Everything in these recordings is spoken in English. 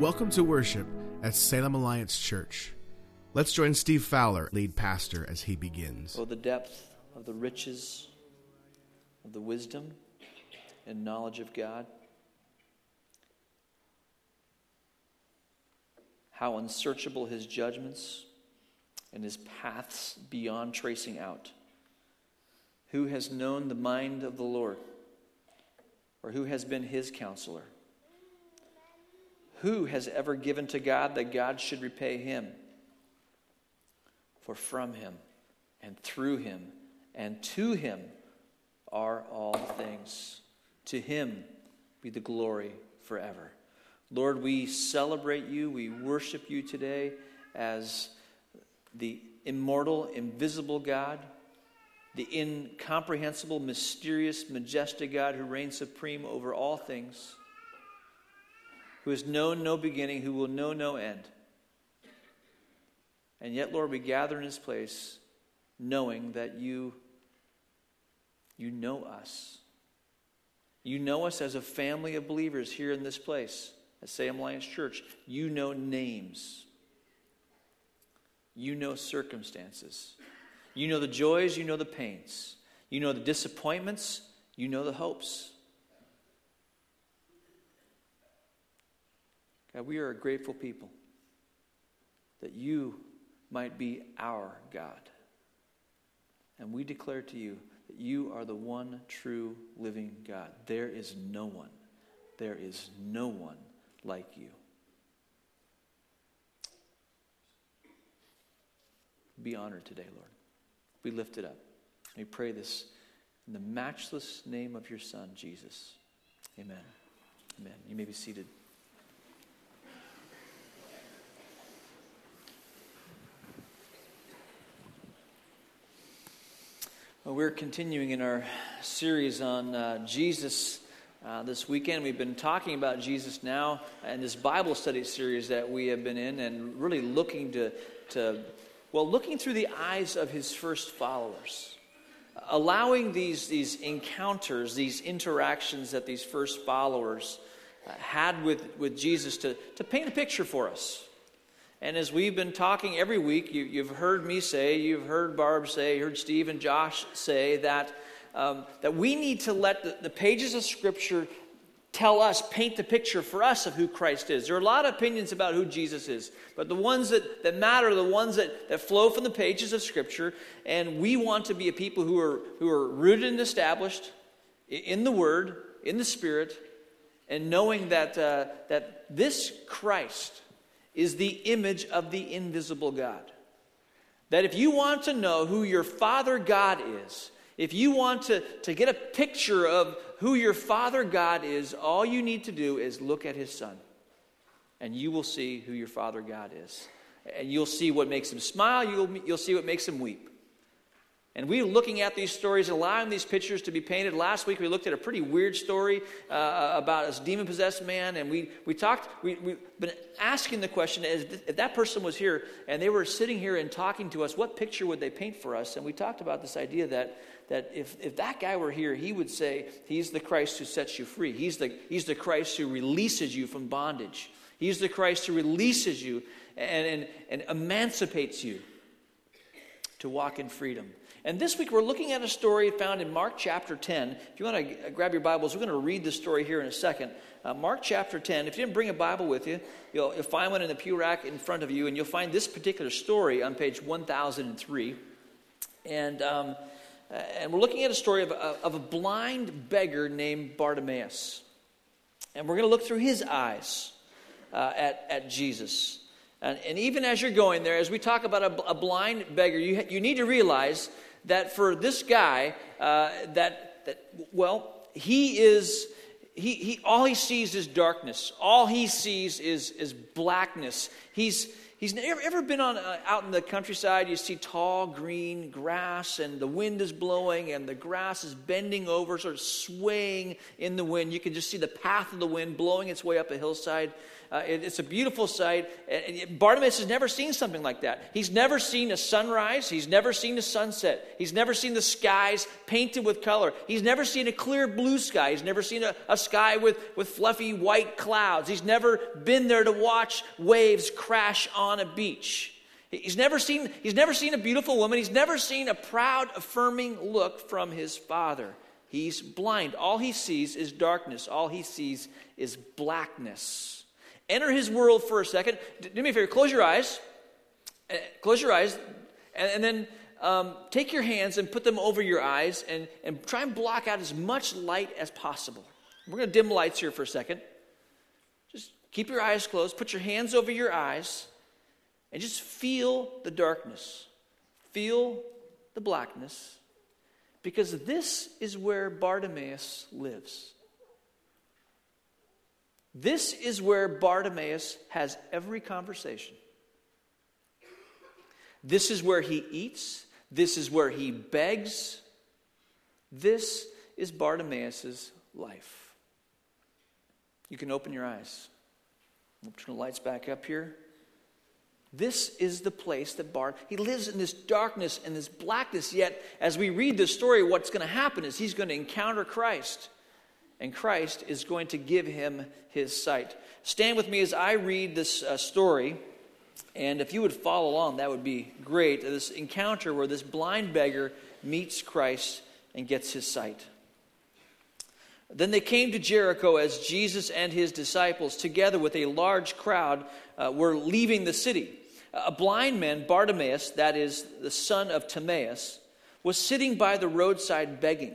Welcome to worship at Salem Alliance Church. Let's join Steve Fowler, lead pastor, as he begins. Oh, the depth of the riches of the wisdom and knowledge of God. How unsearchable his judgments and his paths beyond tracing out. Who has known the mind of the Lord? Or who has been his counselor? Who has ever given to God that God should repay him? For from him and through him and to him are all things. To him be the glory forever. Lord, we celebrate you, we worship you today as the immortal, invisible God, the incomprehensible, mysterious, majestic God who reigns supreme over all things, who has known no beginning, who will know no end. And yet, Lord, we gather in His place knowing that you, you know us. You know us as a family of believers here in this place at Salem Alliance Church. You know names. You know circumstances. You know the joys, you know the pains. You know the disappointments, you know the hopes. God, we are a grateful people that you might be our God. And we declare to you that you are the one true living God. There is no one, there is no one like you. Be honored today, Lord. We lift it up. We pray this in the matchless name of your Son, Jesus. Amen. Amen. You may be seated. Well, we're continuing in our series on uh, Jesus uh, this weekend. We've been talking about Jesus now in this Bible study series that we have been in and really looking to, to well, looking through the eyes of his first followers. Allowing these, these encounters, these interactions that these first followers uh, had with, with Jesus to, to paint a picture for us. And as we've been talking every week, you, have heard me say, you've heard Barb say, you heard Steve and Josh say that, um, that we need to let the, the pages of Scripture tell us, paint the picture for us of who Christ is. There are a lot of opinions about who Jesus is, but the ones that, that matter are the ones that, that flow from the pages of Scripture. And we want to be a people who are, who are rooted and established in the Word, in the Spirit, and knowing that, uh, that this Christ is the image of the invisible God. That if you want to know who your Father God is, if you want to, to get a picture of who your Father God is, all you need to do is look at His Son. And you will see who your Father God is. And you'll see what makes Him smile, you'll, you'll see what makes Him weep. And we looking at these stories, allowing these pictures to be painted. Last week we looked at a pretty weird story uh, about a demon possessed man, and we, we talked, we, we've been asking the question if that person was here and they were sitting here and talking to us, what picture would they paint for us? And we talked about this idea that, that if, if that guy were here, he would say, He's the Christ who sets you free. He's the, he's the Christ who releases you from bondage. He's the Christ who releases you and, and, and emancipates you to walk in freedom. And this week we're looking at a story found in Mark chapter 10. If you want to grab your Bibles, we're going to read the story here in a second. Uh, Mark chapter 10. If you didn't bring a Bible with you, you'll, you'll find one in the pew rack in front of you, and you'll find this particular story on page 1003. And, um, and we're looking at a story of, of a blind beggar named Bartimaeus. And we're going to look through his eyes uh, at, at Jesus. And, and, even as you're going there, as we talk about a, a blind beggar, you, you need to realize that for this guy, uh, that, that, well, he is, he, he, all he sees is darkness. All he sees is, is blackness. He's, he's never ever been on, uh, out in the countryside. You see tall green grass, and the wind is blowing, and the grass is bending over, sort of swaying in the wind. You can just see the path of the wind blowing its way up a hillside. Uh, it, it's a beautiful sight. And Bartimaeus has never seen something like that. He's never seen a sunrise. He's never seen a sunset. He's never seen the skies painted with color. He's never seen a clear blue sky. He's never seen a, a sky with, with fluffy white clouds. He's never been there to watch waves crash on a beach. He's never seen, he's never seen a beautiful woman. He's never seen a proud, affirming look from his father. He's blind. All he sees is darkness. All he sees is blackness. Enter his world for a second. Do me a favor, close your eyes. Uh, close your eyes, and, and then um, take your hands and put them over your eyes and, and try and block out as much light as possible. We're going to dim lights here for a second. Just keep your eyes closed, put your hands over your eyes, and just feel the darkness. Feel the blackness because this is where Bartimaeus lives. This is where Bartimaeus has every conversation. This is where he eats. This is where he begs. This is Bartimaeus' life. You can open your eyes. We'll turn the lights back up here. This is the place that Bart, he lives in this darkness and this blackness, yet as we read this story, what's going to happen is he's going to encounter Christ, and Christ is going to give him his sight. Stand with me as I read this uh, story, and if you would follow along, that would be great. This encounter where this blind beggar meets Christ and gets his sight. Then they came to Jericho as Jesus and his disciples, together with a large crowd, uh, were leaving the city. A blind man, Bartimaeus, that is the son of Timaeus, was sitting by the roadside begging.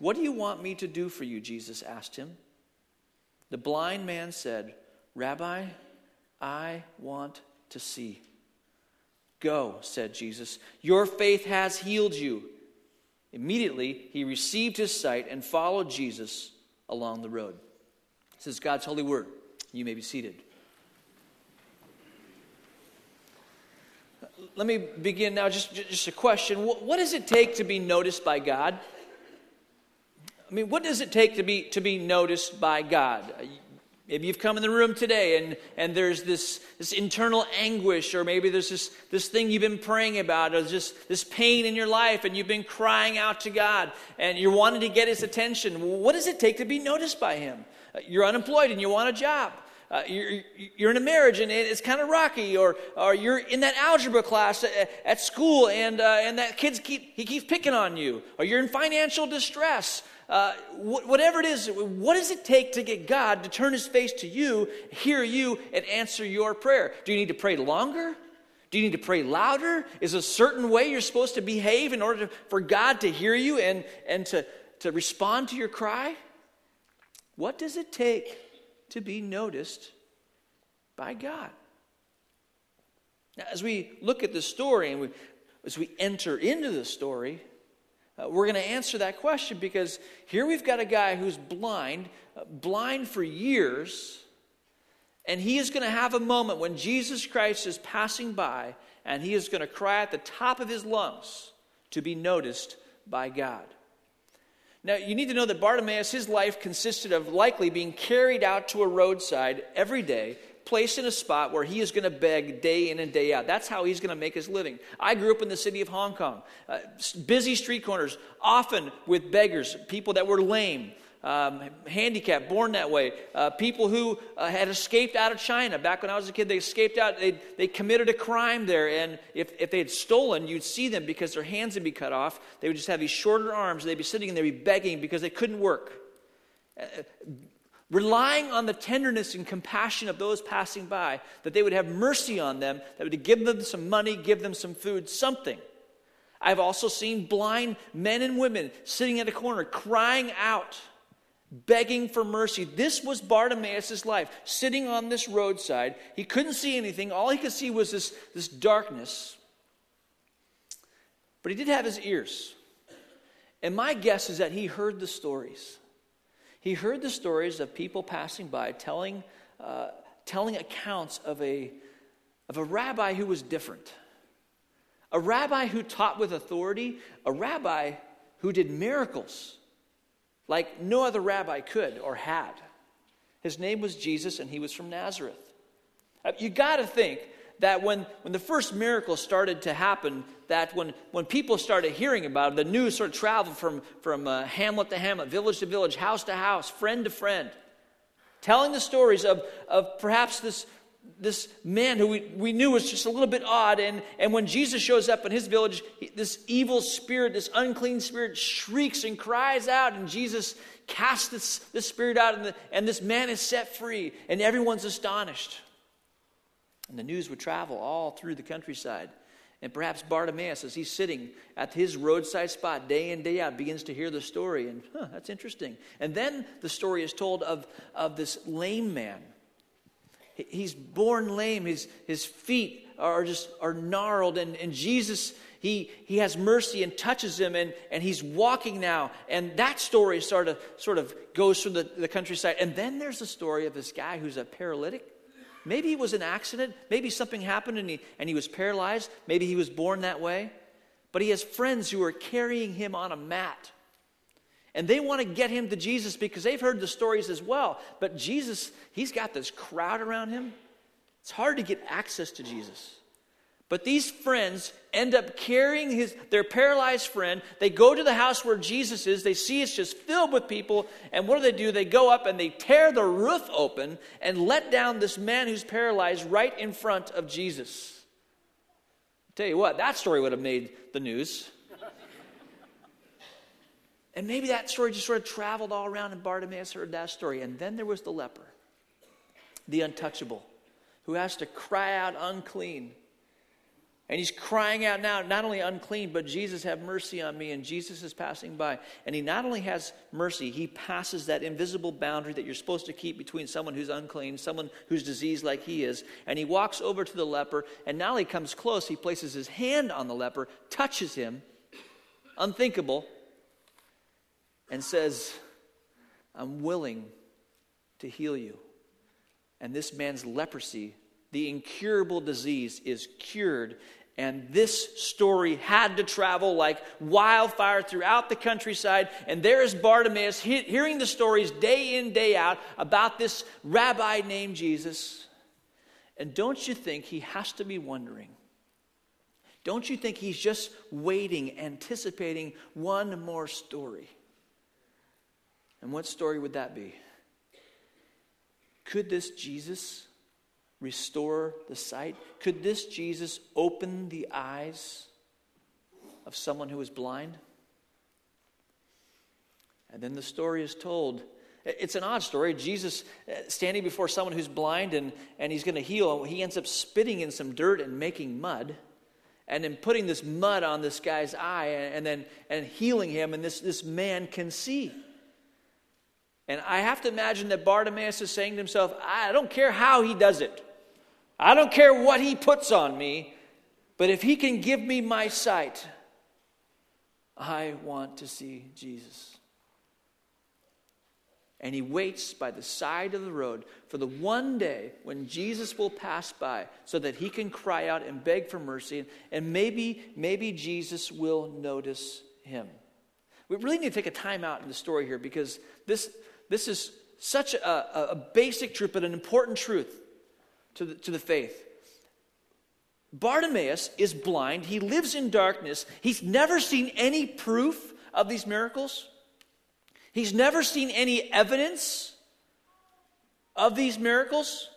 What do you want me to do for you? Jesus asked him. The blind man said, Rabbi, I want to see. Go, said Jesus. Your faith has healed you. Immediately, he received his sight and followed Jesus along the road. This is God's holy word. You may be seated. Let me begin now. Just, just a question. What, what does it take to be noticed by God? I mean, what does it take to be, to be noticed by God? Maybe you've come in the room today and, and there's this, this internal anguish, or maybe there's this, this thing you've been praying about, or just this pain in your life, and you've been crying out to God, and you're wanting to get His attention. What does it take to be noticed by Him? You're unemployed and you want a job. Uh, you're, you're, in a marriage and it's kind of rocky, or, or you're in that algebra class at, at school and, uh, and that kid's keep, he keeps picking on you, or you're in financial distress. Uh, wh- whatever it is, what does it take to get God to turn his face to you, hear you, and answer your prayer? Do you need to pray longer? Do you need to pray louder? Is a certain way you're supposed to behave in order to, for God to hear you and, and to, to respond to your cry? What does it take to be noticed by God? Now, as we look at the story and we, as we enter into the story, uh, we're going to answer that question because here we've got a guy who's blind, uh, blind for years, and he is going to have a moment when Jesus Christ is passing by and he is going to cry at the top of his lungs to be noticed by God. Now, you need to know that Bartimaeus, his life consisted of likely being carried out to a roadside every day, placed in a spot where he is going to beg day in and day out. That's how he's going to make his living. I grew up in the city of Hong Kong. Uh, busy street corners, often with beggars, people that were lame, um, handicapped, born that way, uh, people who uh, had escaped out of China. Back when I was a kid, they escaped out, they, they committed a crime there. And if, if they had stolen, you'd see them because their hands would be cut off. They would just have these shorter arms. They'd be sitting and they'd be begging because they couldn't work. Uh, relying on the tenderness and compassion of those passing by, that they would have mercy on them, that would give them some money, give them some food, something. I've also seen blind men and women sitting at a corner crying out begging for mercy. This was Bartimaeus' life, sitting on this roadside. He couldn't see anything. All he could see was this, this darkness. But he did have his ears. And my guess is that he heard the stories. He heard the stories of people passing by telling, uh, telling accounts of a, of a rabbi who was different. A rabbi who taught with authority, a rabbi who did miracles like no other rabbi could or had. His name was Jesus, and he was from Nazareth. Uh, you got to think that when, when the first miracle started to happen, that when, when people started hearing about it, the news sort of traveled from, from uh, hamlet to hamlet, village to village, house to house, friend to friend, telling the stories of, of perhaps this, this man who we, we knew was just a little bit odd. And, and when Jesus shows up in his village, this evil spirit, this unclean spirit, shrieks and cries out. And Jesus casts this, this spirit out, and, the, and this man is set free. And everyone's astonished. And the news would travel all through the countryside. And perhaps Bartimaeus, as he's sitting at his roadside spot day in, day out, begins to hear the story. And huh, that's interesting. And then the story is told of, of this lame man. He's born lame, his, his feet are just are gnarled, and, and Jesus he, he has mercy and touches him, and, and he's walking now. And that story sort of, sort of goes through the, the countryside. And then there's the story of this guy who's a paralytic Maybe it was an accident. Maybe something happened and he, and he was paralyzed. Maybe he was born that way. But he has friends who are carrying him on a mat. And they want to get him to Jesus because they've heard the stories as well. But Jesus, he's got this crowd around him. It's hard to get access to Jesus. But these friends end up carrying his, their paralyzed friend. They go to the house where Jesus is. They see it's just filled with people. And what do they do? They go up and they tear the roof open and let down this man who's paralyzed right in front of Jesus. I'll tell you what, that story would have made the news. and maybe that story just sort of traveled all around, and Bartimaeus heard that story. And then there was the leper, the untouchable, who has to cry out unclean and he's crying out now, not only unclean, but Jesus, have mercy on me. And Jesus is passing by. And he not only has mercy, he passes that invisible boundary that you're supposed to keep between someone who's unclean, someone who's diseased like he is. And he walks over to the leper. And now he comes close. He places his hand on the leper, touches him, unthinkable, and says, I'm willing to heal you. And this man's leprosy the incurable disease is cured and this story had to travel like wildfire throughout the countryside. And there is Bartimaeus he- hearing the stories day in, day out about this rabbi named Jesus. And don't you think he has to be wondering? Don't you think he's just waiting, anticipating one more story? And what story would that be? Could this Jesus restore the sight? Could this Jesus open the eyes of someone who is blind? And then the story is told. It's an odd story. Jesus uh, standing before someone who's blind and, and he's going to heal. He ends up spitting in some dirt and making mud and then putting this mud on this guy's eye and then and healing him and this, this man can see and i have to imagine that bartimaeus is saying to himself i don't care how he does it I don't care what he puts on me, but if he can give me my sight, I want to see Jesus. And he waits by the side of the road for the one day when Jesus will pass by so that he can cry out and beg for mercy. And maybe, maybe Jesus will notice him. We really need to take a time out in the story here because this, this is such a, a basic truth, but an important truth to the, to the faith. Bartimaeus is blind. He lives in darkness. He's never seen any proof of these miracles. He's never seen any evidence of these miracles.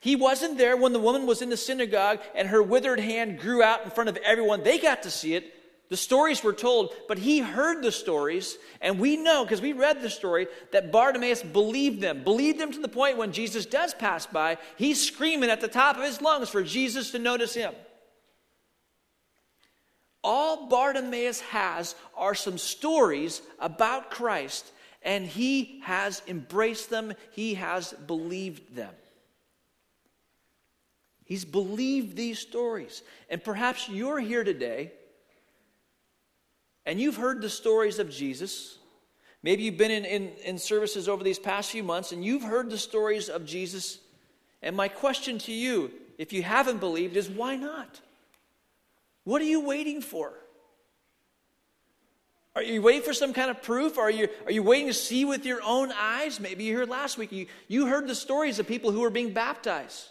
He wasn't there when the woman was in the synagogue and her withered hand grew out in front of everyone. They got to see it. The stories were told, but he heard the stories, and we know, because we read the story, that Bartimaeus believed them. Believed them to the point when Jesus does pass by, he's screaming at the top of his lungs for Jesus to notice him. All Bartimaeus has are some stories about Christ, and he has embraced them, he has believed them. He's believed these stories. And perhaps you're here today and you've heard the stories of Jesus. Maybe you've been in, in, in, services over these past few months and you've heard the stories of Jesus. And my question to you, if you haven't believed, is why not? What are you waiting for? Are you waiting for some kind of proof? Are you, are you waiting to see with your own eyes? Maybe you heard last week, you, you heard the stories of people who were being baptized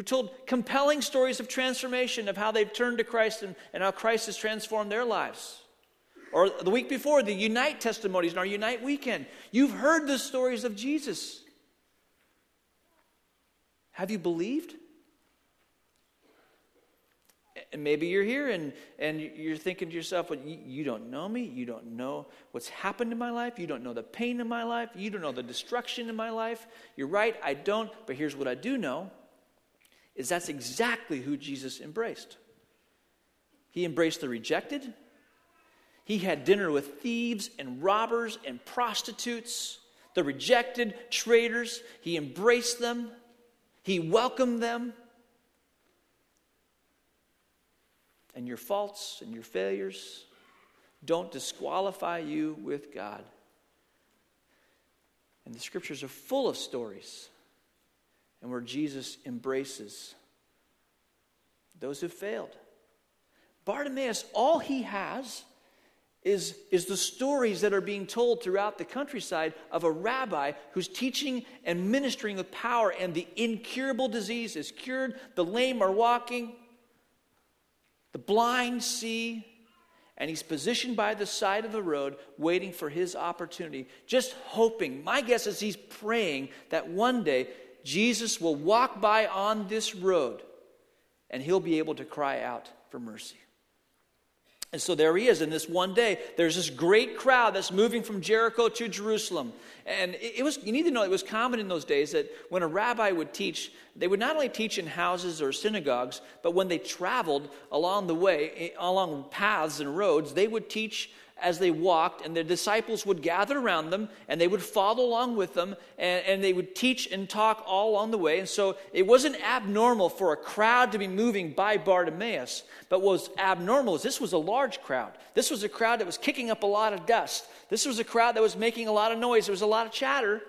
who told compelling stories of transformation of how they've turned to Christ and, and how Christ has transformed their lives. Or the week before, the Unite testimonies in our Unite weekend. You've heard the stories of Jesus. Have you believed? And maybe you're here and, and you're thinking to yourself, well, you, you don't know me. You don't know what's happened in my life. You don't know the pain in my life. You don't know the destruction in my life. You're right, I don't. But here's what I do know is that's exactly who Jesus embraced. He embraced the rejected. He had dinner with thieves and robbers and prostitutes, the rejected, traitors. He embraced them. He welcomed them. And your faults and your failures don't disqualify you with God. And the scriptures are full of stories and where Jesus embraces those who failed. Bartimaeus, all he has is, is the stories that are being told throughout the countryside of a rabbi who's teaching and ministering with power, and the incurable disease is cured, the lame are walking, the blind see, and he's positioned by the side of the road waiting for his opportunity, just hoping. My guess is he's praying that one day Jesus will walk by on this road and he'll be able to cry out for mercy. And so there he is. in this one day, there's this great crowd that's moving from Jericho to Jerusalem. And it was, you need to know, it was common in those days that when a rabbi would teach, they would not only teach in houses or synagogues, but when they traveled along the way, eh, along paths and roads, they would teach as they walked, and their disciples would gather around them, and they would follow along with them, and, and, they would teach and talk all along the way. And so it wasn't abnormal for a crowd to be moving by Bartimaeus, but what was abnormal is this was a large crowd. This was a crowd that was kicking up a lot of dust. This was a crowd that was making a lot of noise. There was a lot of chatter.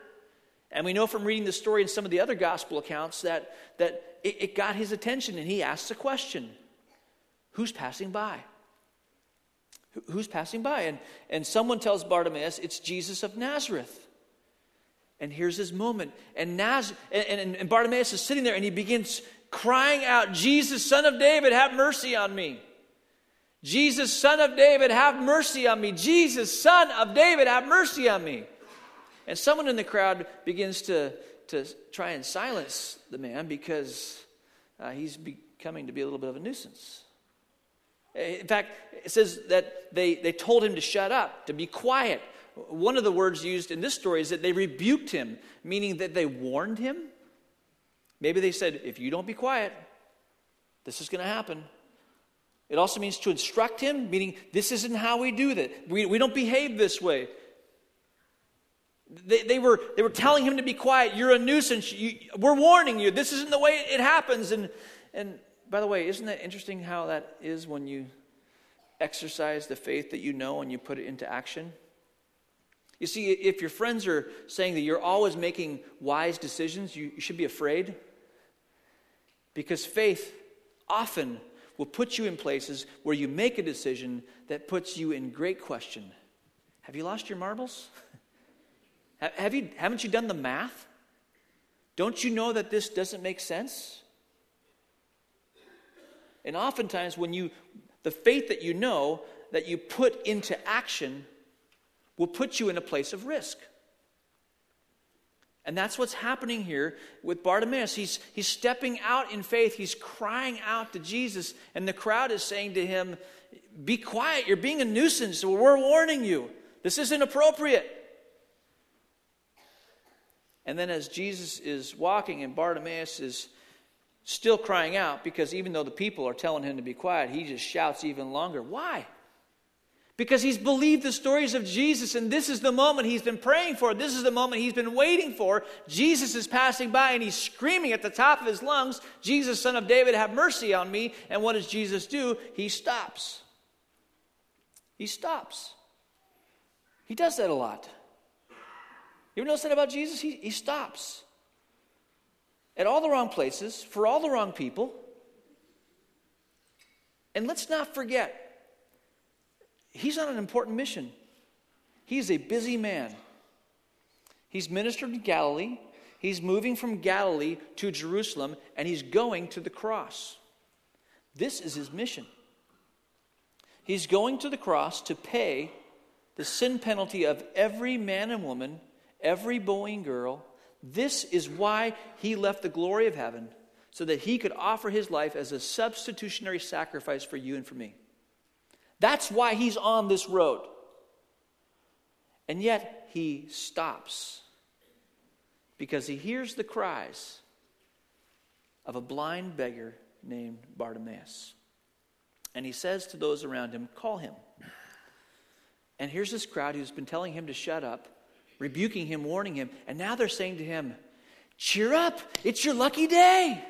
And we know from reading the story in some of the other gospel accounts that, that it, it got his attention, and he asked a question Who's passing by? Who's passing by. And, and someone tells Bartimaeus, it's Jesus of Nazareth. And here's his moment. And, Naz- and, and, and Bartimaeus is sitting there and he begins crying out, Jesus, son of David, have mercy on me. Jesus, son of David, have mercy on me. Jesus, son of David, have mercy on me. And someone in the crowd begins to, to try and silence the man because uh, he's becoming to be a little bit of a nuisance. In fact, it says that they, they told him to shut up, to be quiet. One of the words used in this story is that they rebuked him, meaning that they warned him. Maybe they said, if you don't be quiet, this is going to happen. It also means to instruct him, meaning this isn't how we do that. We, we don't behave this way. They, they, were, they were telling him to be quiet. You're a nuisance. You, we're warning you. This isn't the way it happens. And, and by the way, isn't that interesting how that is when you exercise the faith that you know and you put it into action? You see, if your friends are saying that you're always making wise decisions, you, you should be afraid. Because faith often will put you in places where you make a decision that puts you in great question. Have you lost your marbles? Have you, haven't you done the math? Don't you know that this doesn't make sense? And oftentimes, when you, the faith that you know that you put into action will put you in a place of risk. And that's what's happening here with Bartimaeus. He's, he's stepping out in faith. He's crying out to Jesus, and the crowd is saying to him, Be quiet. You're being a nuisance. We're warning you. This isn't appropriate. And then, as Jesus is walking and Bartimaeus is still crying out because even though the people are telling him to be quiet, he just shouts even longer. Why? because he's believed the stories of Jesus, and this is the moment he's been praying for. This is the moment he's been waiting for. Jesus is passing by and he's screaming at the top of his lungs, Jesus, son of David, have mercy on me. And what does Jesus do? He stops. He stops. He does that a lot. You ever notice that about Jesus? He, he stops at all the wrong places, for all the wrong people. And let's not forget, he's on an important mission. He's a busy man. He's ministered in Galilee. He's moving from Galilee to Jerusalem, and he's going to the cross. This is his mission. He's going to the cross to pay the sin penalty of every man and woman, every boy and girl. This is why he left the glory of heaven, so that he could offer his life as a substitutionary sacrifice for you and for me. That's why he's on this road. And yet he stops because he hears the cries of a blind beggar named Bartimaeus. And he says to those around him, Call him. And here's this crowd who's been telling him to shut up, rebuking him, warning him. And now they're saying to him, Cheer up, it's your lucky day.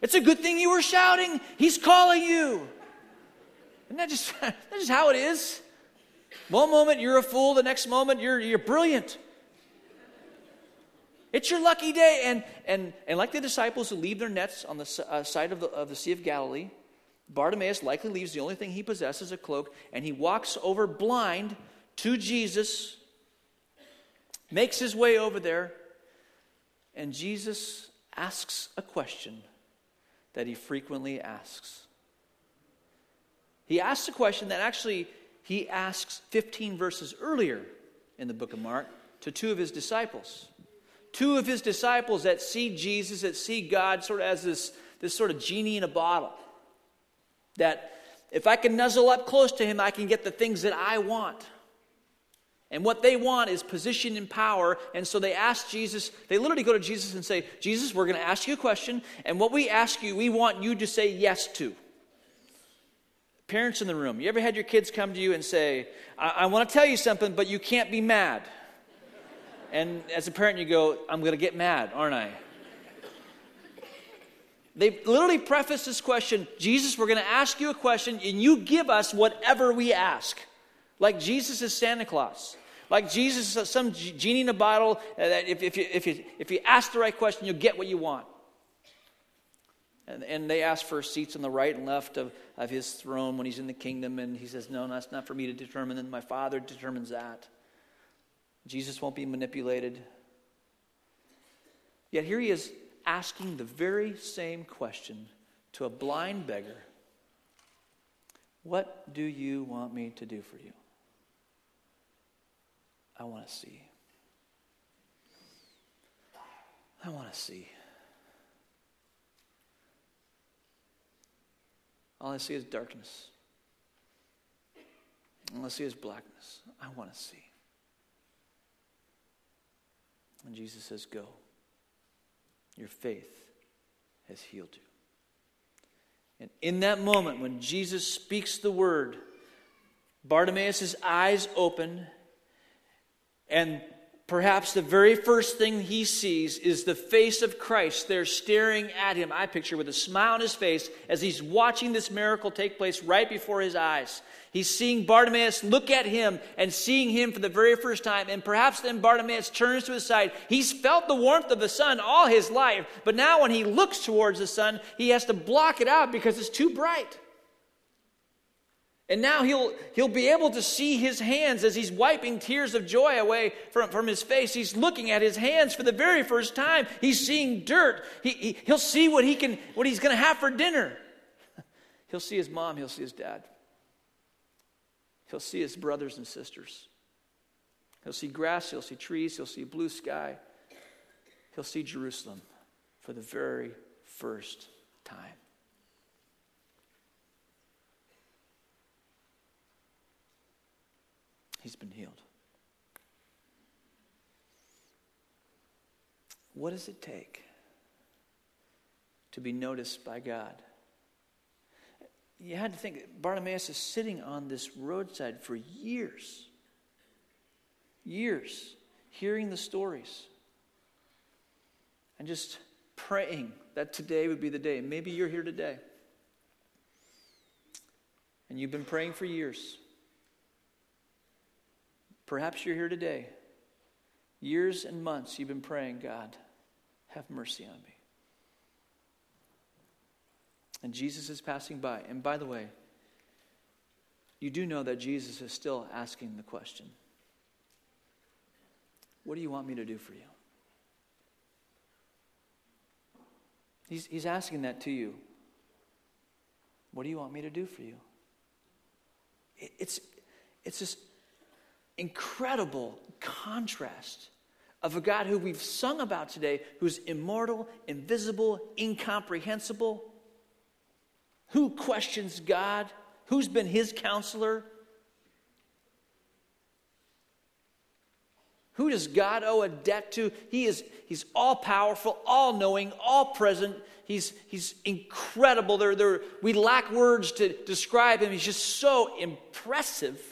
It's a good thing you were shouting. He's calling you. Isn't that just, that's just how it is? One moment you're a fool, the next moment you're, you're brilliant. It's your lucky day. And, and, and like the disciples who leave their nets on the uh, side of the, of the Sea of Galilee, Bartimaeus likely leaves the only thing he possesses, a cloak, and he walks over blind to Jesus, makes his way over there, and Jesus asks a question that he frequently asks. He asks a question that actually he asks 15 verses earlier in the book of Mark to two of his disciples. Two of his disciples that see Jesus, that see God sort of as this, this sort of genie in a bottle. That if I can nuzzle up close to him, I can get the things that I want. And what they want is position and power. And so they ask Jesus, they literally go to Jesus and say, Jesus, we're going to ask you a question. And what we ask you, we want you to say yes to. Parents in the room, you ever had your kids come to you and say, I, I want to tell you something, but you can't be mad? And as a parent, you go, I'm going to get mad, aren't I? They literally preface this question Jesus, we're going to ask you a question, and you give us whatever we ask. Like Jesus is Santa Claus. Like Jesus is some genie in a bottle uh, that if, if, you, if, you, if you ask the right question, you'll get what you want. And, and they ask for seats on the right and left of, of his throne when he's in the kingdom. And he says, No, that's not for me to determine. And my Father determines that. Jesus won't be manipulated. Yet here he is asking the very same question to a blind beggar What do you want me to do for you? I want to see. I want to see. All I see is darkness. All I see is blackness. I want to see. And Jesus says, Go. Your faith has healed you. And in that moment, when Jesus speaks the word, Bartimaeus' eyes open, and perhaps the very first thing he sees is the face of Christ there staring at him. I picture with a smile on his face as he's watching this miracle take place right before his eyes. He's seeing Bartimaeus look at him and seeing him for the very first time. And perhaps then Bartimaeus turns to his side. He's felt the warmth of the sun all his life, but now when he looks towards the sun, he has to block it out because it's too bright. And now he'll, he'll be able to see his hands as he's wiping tears of joy away from, from his face. He's looking at his hands for the very first time. He's seeing dirt. He, he, he'll see what, he can, what he's going to have for dinner. He'll see his mom, he'll see his dad. He'll see his brothers and sisters. He'll see grass, he'll see trees, he'll see blue sky. He'll see Jerusalem for the very first time. He's been healed. What does it take to be noticed by God? you had to think Bartimaeus is sitting on this roadside for years. Years, hearing the stories. And just praying that today would be the day. Maybe you're here today. And you've been praying for years. Perhaps you're here today. Years and months you've been praying, God, have mercy on me. And Jesus is passing by. And by the way, you do know that Jesus is still asking the question What do you want me to do for you? He's, he's asking that to you. What do you want me to do for you? It, it's, it's this incredible contrast of a God who we've sung about today, who's immortal, invisible, incomprehensible who questions God? Who's been his counselor? Who does God owe a debt to? He is he's all powerful, all knowing, all present. He's he's incredible. There, there, we lack words to describe him. He's just so impressive.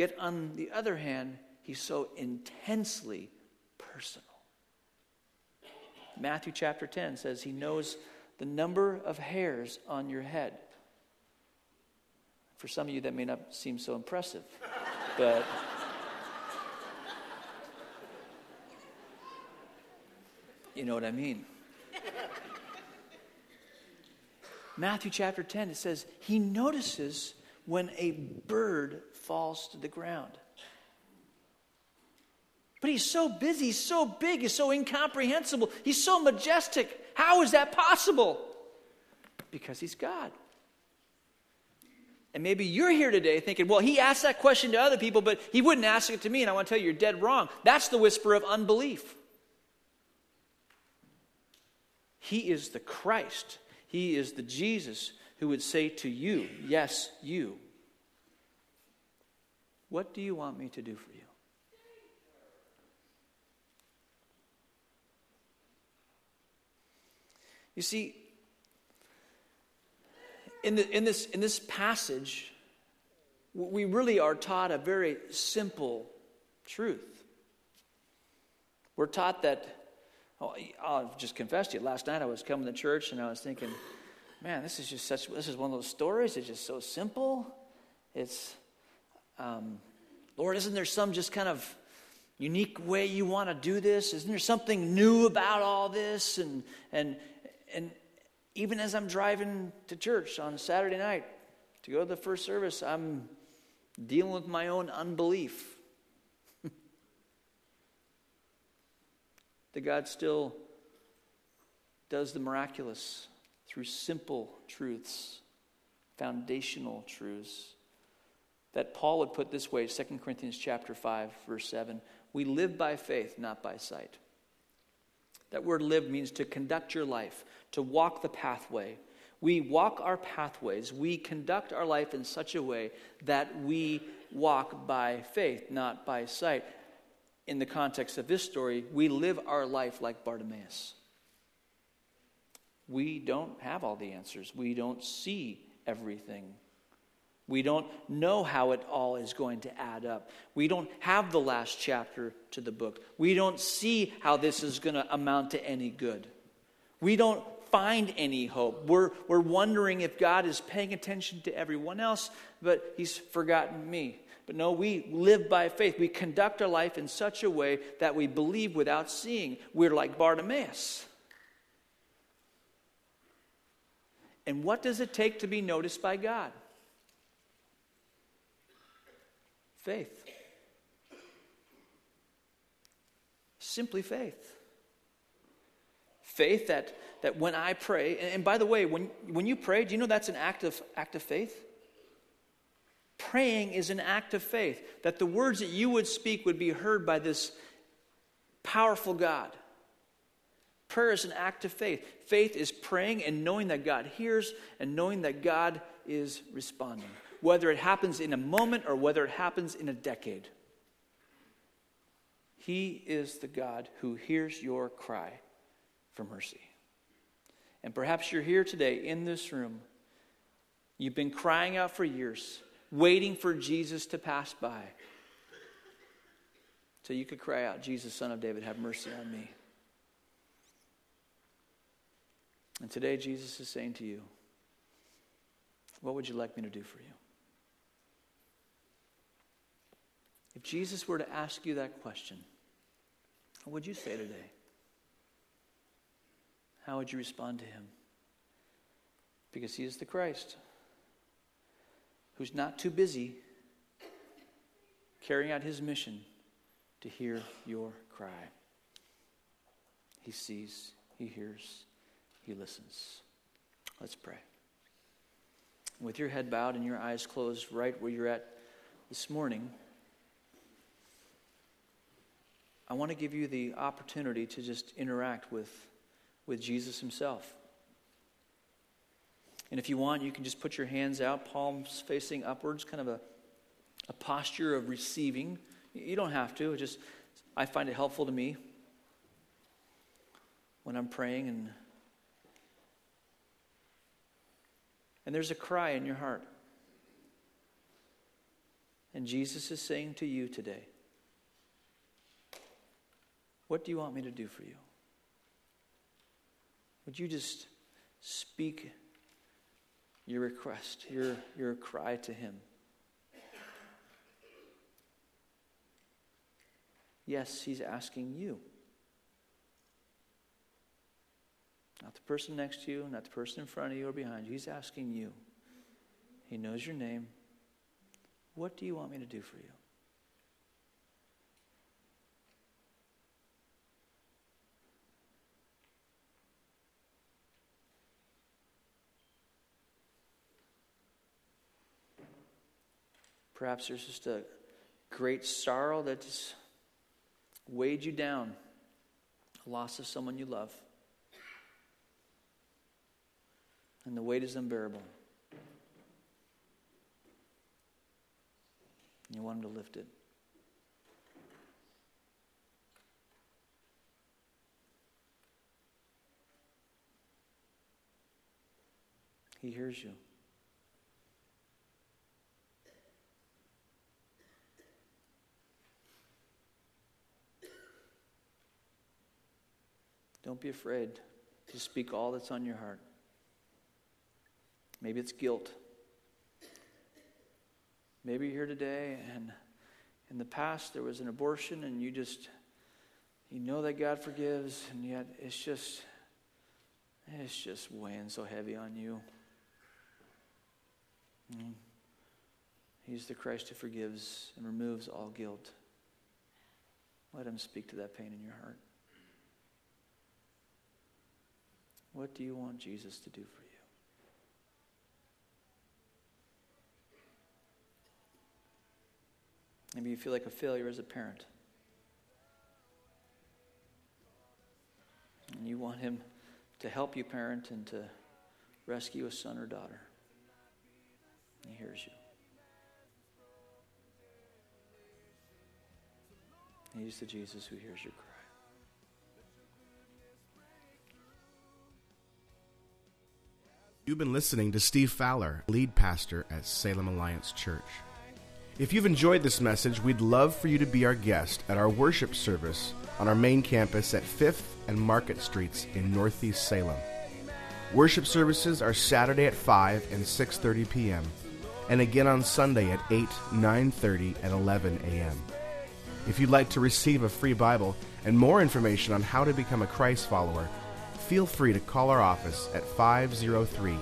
Yet on the other hand, he's so intensely personal. Matthew chapter 10 says he knows the number of hairs on your head. For some of you, that may not seem so impressive, but. You know what I mean? Matthew chapter 10, it says, He notices when a bird falls to the ground. But he's so busy, he's so big, he's so incomprehensible, he's so majestic. How is that possible? Because he's God. And maybe you're here today thinking, well, he asked that question to other people, but he wouldn't ask it to me. And I want to tell you, you're dead wrong. That's the whisper of unbelief. He is the Christ, He is the Jesus who would say to you, Yes, you. What do you want me to do for you? You see, in, the, in, this, in this passage, we really are taught a very simple truth. We're taught that, oh, I'll just confess to you, last night I was coming to church and I was thinking, man, this is just such, this is one of those stories, it's just so simple. It's, um, Lord, isn't there some just kind of unique way you want to do this? Isn't there something new about all this? And, and, and even as I'm driving to church on Saturday night to go to the first service, I'm dealing with my own unbelief. that God still does the miraculous through simple truths, foundational truths that Paul would put this way, 2 Corinthians chapter 5 verse 7, we live by faith, not by sight. That word live means to conduct your life, to walk the pathway. We walk our pathways. We conduct our life in such a way that we walk by faith, not by sight. In the context of this story, we live our life like Bartimaeus. We don't have all the answers, we don't see everything. We don't know how it all is going to add up. We don't have the last chapter to the book. We don't see how this is going to amount to any good. We don't find any hope. We're, we're wondering if God is paying attention to everyone else, but He's forgotten me. But no, we live by faith. We conduct our life in such a way that we believe without seeing. We're like Bartimaeus. And what does it take to be noticed by God? Faith. Simply faith. Faith that, that when I pray, and, and by the way, when, when you pray, do you know that's an act of, act of faith? Praying is an act of faith, that the words that you would speak would be heard by this powerful God. Prayer is an act of faith. Faith is praying and knowing that God hears and knowing that God is responding whether it happens in a moment or whether it happens in a decade. He is the God who hears your cry for mercy. And perhaps you're here today in this room. You've been crying out for years, waiting for Jesus to pass by. So you could cry out, Jesus, Son of David, have mercy on me. And today, Jesus is saying to you, What would you like me to do for you? If Jesus were to ask you that question, what would you say today? How would you respond to him? Because he is the Christ who's not too busy carrying out his mission to hear your cry. He sees, he hears, he listens. Let's pray. With your head bowed and your eyes closed, right where you're at this morning, I want to give you the opportunity to just interact with, with Jesus himself. And if you want, you can just put your hands out, palms facing upwards, kind of a, a posture of receiving. You don't have to. just I find it helpful to me when I'm praying and and there's a cry in your heart. And Jesus is saying to you today, What do you want me to do for you? Would you just speak your request, your, your cry to Him? Yes, He's asking you. Not the person next to you, not the person in front of you or behind you. He's asking you. He knows your name. What do you want me to do for you? Perhaps there's just a great sorrow that just weighed you down, a loss of someone you love. And the weight is unbearable. You want him to lift it. He hears you. Don't be afraid to speak all that's on your heart. Maybe it's guilt. Maybe you're here today and in the past there was an abortion and you just you know that God forgives and yet it's just it's just weighing so heavy on you. Mm. He's the Christ who forgives and removes all guilt. Let him speak to that pain in your heart. What do you want Jesus to do for you? Maybe you feel like a failure as a parent. And you want Him to help you parent and to rescue a son or daughter. He hears you. He's the Jesus who hears your cry. You've been listening to Steve Fowler, lead pastor at Salem Alliance Church. If you've enjoyed this message, we'd love for you to be our guest at our worship service on our main campus at 5th and Market Streets in Northeast Salem. Worship services are Saturday at 5 and 6:30 p.m. and again on Sunday at 8, 9:30 and 11 a.m. If you'd like to receive a free Bible and more information on how to become a Christ follower, feel free to call our office at 503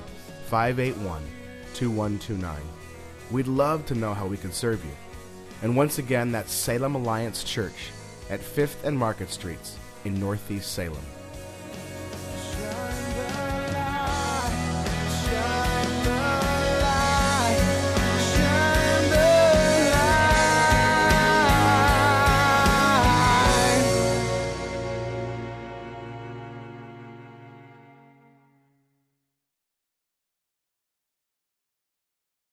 581 2129. We'd love to know how we can serve you. And once again, that's Salem Alliance Church at 5th and Market Streets in Northeast Salem.